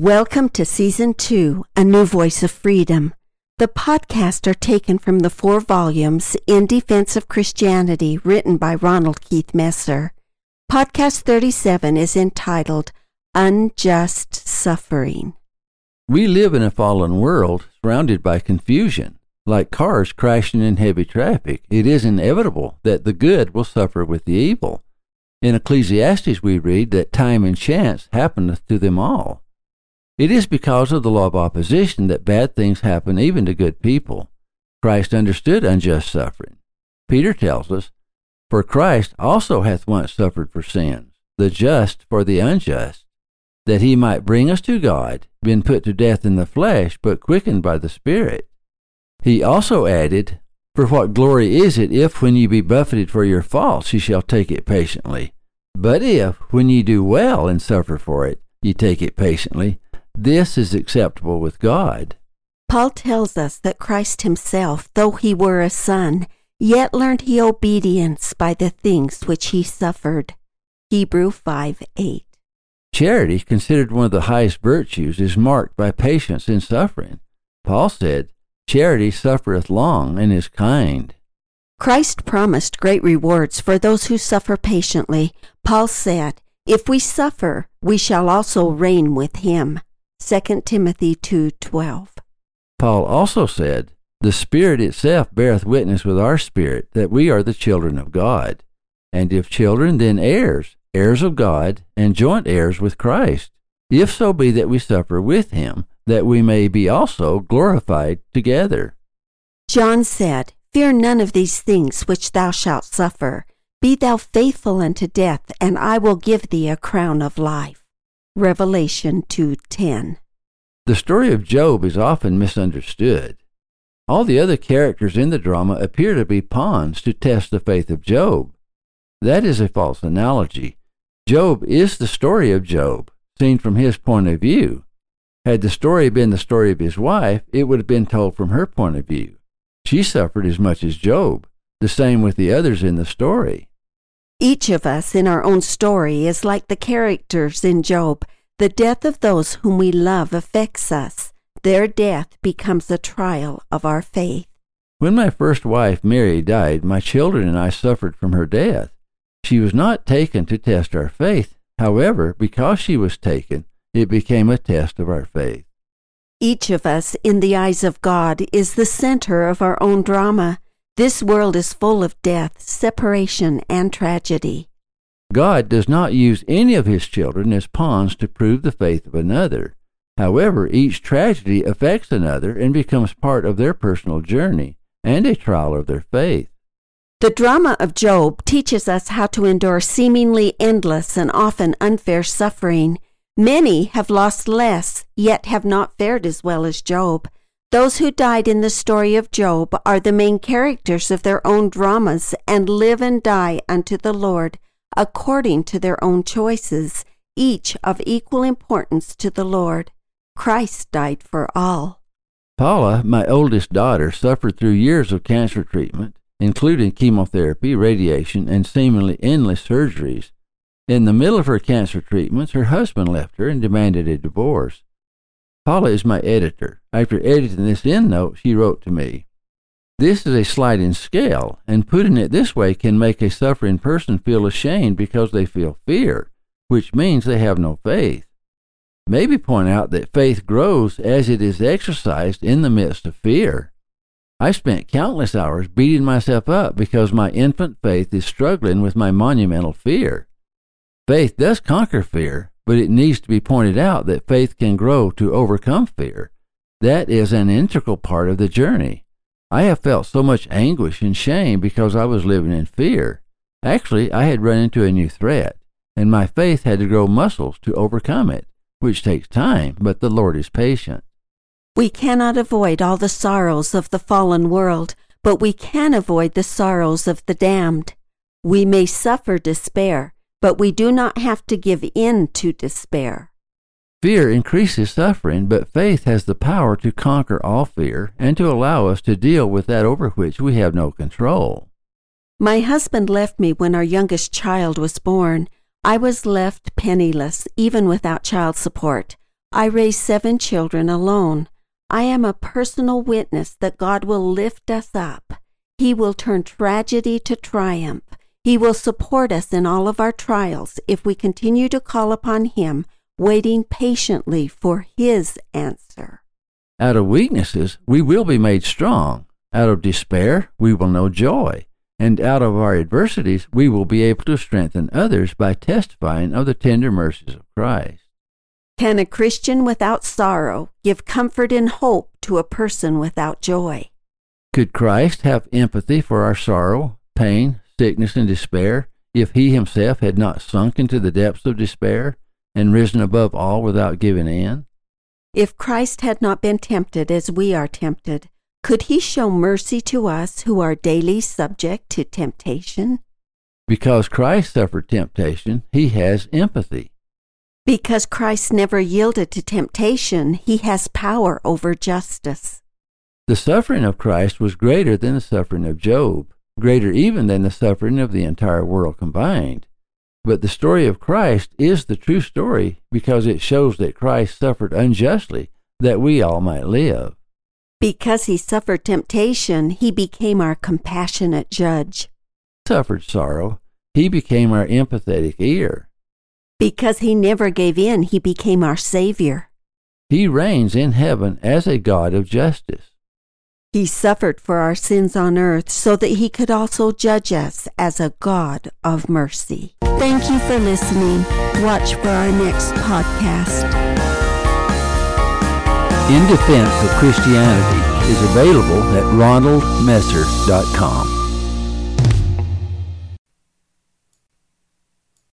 Welcome to Season 2, A New Voice of Freedom. The podcasts are taken from the four volumes In Defense of Christianity written by Ronald Keith Messer. Podcast 37 is entitled Unjust Suffering. We live in a fallen world surrounded by confusion. Like cars crashing in heavy traffic, it is inevitable that the good will suffer with the evil. In Ecclesiastes, we read that time and chance happeneth to them all. It is because of the law of opposition that bad things happen even to good people. Christ understood unjust suffering. Peter tells us, For Christ also hath once suffered for sins, the just for the unjust, that he might bring us to God, being put to death in the flesh, but quickened by the Spirit. He also added, For what glory is it if, when ye be buffeted for your faults, ye shall take it patiently? But if, when ye do well and suffer for it, ye take it patiently, this is acceptable with God. Paul tells us that Christ himself, though he were a son, yet learned he obedience by the things which he suffered. Hebrew 5 8. Charity, considered one of the highest virtues, is marked by patience in suffering. Paul said, Charity suffereth long and is kind. Christ promised great rewards for those who suffer patiently. Paul said, If we suffer, we shall also reign with him. 2 Timothy 2:12. Paul also said, The Spirit itself beareth witness with our spirit that we are the children of God. And if children, then heirs, heirs of God, and joint heirs with Christ, if so be that we suffer with him, that we may be also glorified together. John said, Fear none of these things which thou shalt suffer. Be thou faithful unto death, and I will give thee a crown of life. Revelation 2:10. The story of Job is often misunderstood. All the other characters in the drama appear to be pawns to test the faith of Job. That is a false analogy. Job is the story of Job, seen from his point of view. Had the story been the story of his wife, it would have been told from her point of view. She suffered as much as Job, the same with the others in the story. Each of us in our own story is like the characters in Job. The death of those whom we love affects us. Their death becomes a trial of our faith. When my first wife, Mary, died, my children and I suffered from her death. She was not taken to test our faith. However, because she was taken, it became a test of our faith. Each of us, in the eyes of God, is the center of our own drama. This world is full of death, separation, and tragedy. God does not use any of his children as pawns to prove the faith of another. However, each tragedy affects another and becomes part of their personal journey and a trial of their faith. The drama of Job teaches us how to endure seemingly endless and often unfair suffering. Many have lost less, yet have not fared as well as Job. Those who died in the story of Job are the main characters of their own dramas and live and die unto the Lord according to their own choices, each of equal importance to the Lord. Christ died for all. Paula, my oldest daughter, suffered through years of cancer treatment, including chemotherapy, radiation, and seemingly endless surgeries. In the middle of her cancer treatments, her husband left her and demanded a divorce. Paula is my editor. After editing this endnote, she wrote to me, This is a sliding scale, and putting it this way can make a suffering person feel ashamed because they feel fear, which means they have no faith. Maybe point out that faith grows as it is exercised in the midst of fear. I spent countless hours beating myself up because my infant faith is struggling with my monumental fear. Faith does conquer fear, but it needs to be pointed out that faith can grow to overcome fear. That is an integral part of the journey. I have felt so much anguish and shame because I was living in fear. Actually, I had run into a new threat, and my faith had to grow muscles to overcome it, which takes time, but the Lord is patient. We cannot avoid all the sorrows of the fallen world, but we can avoid the sorrows of the damned. We may suffer despair, but we do not have to give in to despair. Fear increases suffering, but faith has the power to conquer all fear and to allow us to deal with that over which we have no control. My husband left me when our youngest child was born. I was left penniless, even without child support. I raised seven children alone. I am a personal witness that God will lift us up. He will turn tragedy to triumph. He will support us in all of our trials if we continue to call upon Him, waiting patiently for His answer. Out of weaknesses, we will be made strong. Out of despair, we will know joy. And out of our adversities, we will be able to strengthen others by testifying of the tender mercies of Christ. Can a Christian without sorrow give comfort and hope to a person without joy? Could Christ have empathy for our sorrow, pain, sickness, and despair if he himself had not sunk into the depths of despair and risen above all without giving in? If Christ had not been tempted as we are tempted, could he show mercy to us who are daily subject to temptation? Because Christ suffered temptation, he has empathy. Because Christ never yielded to temptation, he has power over justice. The suffering of Christ was greater than the suffering of Job, greater even than the suffering of the entire world combined. But the story of Christ is the true story because it shows that Christ suffered unjustly that we all might live. Because he suffered temptation, he became our compassionate judge. Suffered sorrow, he became our empathetic ear. Because he never gave in, he became our Savior. He reigns in heaven as a God of justice. He suffered for our sins on earth so that he could also judge us as a God of mercy. Thank you for listening. Watch for our next podcast. In Defense of Christianity is available at ronaldmesser.com.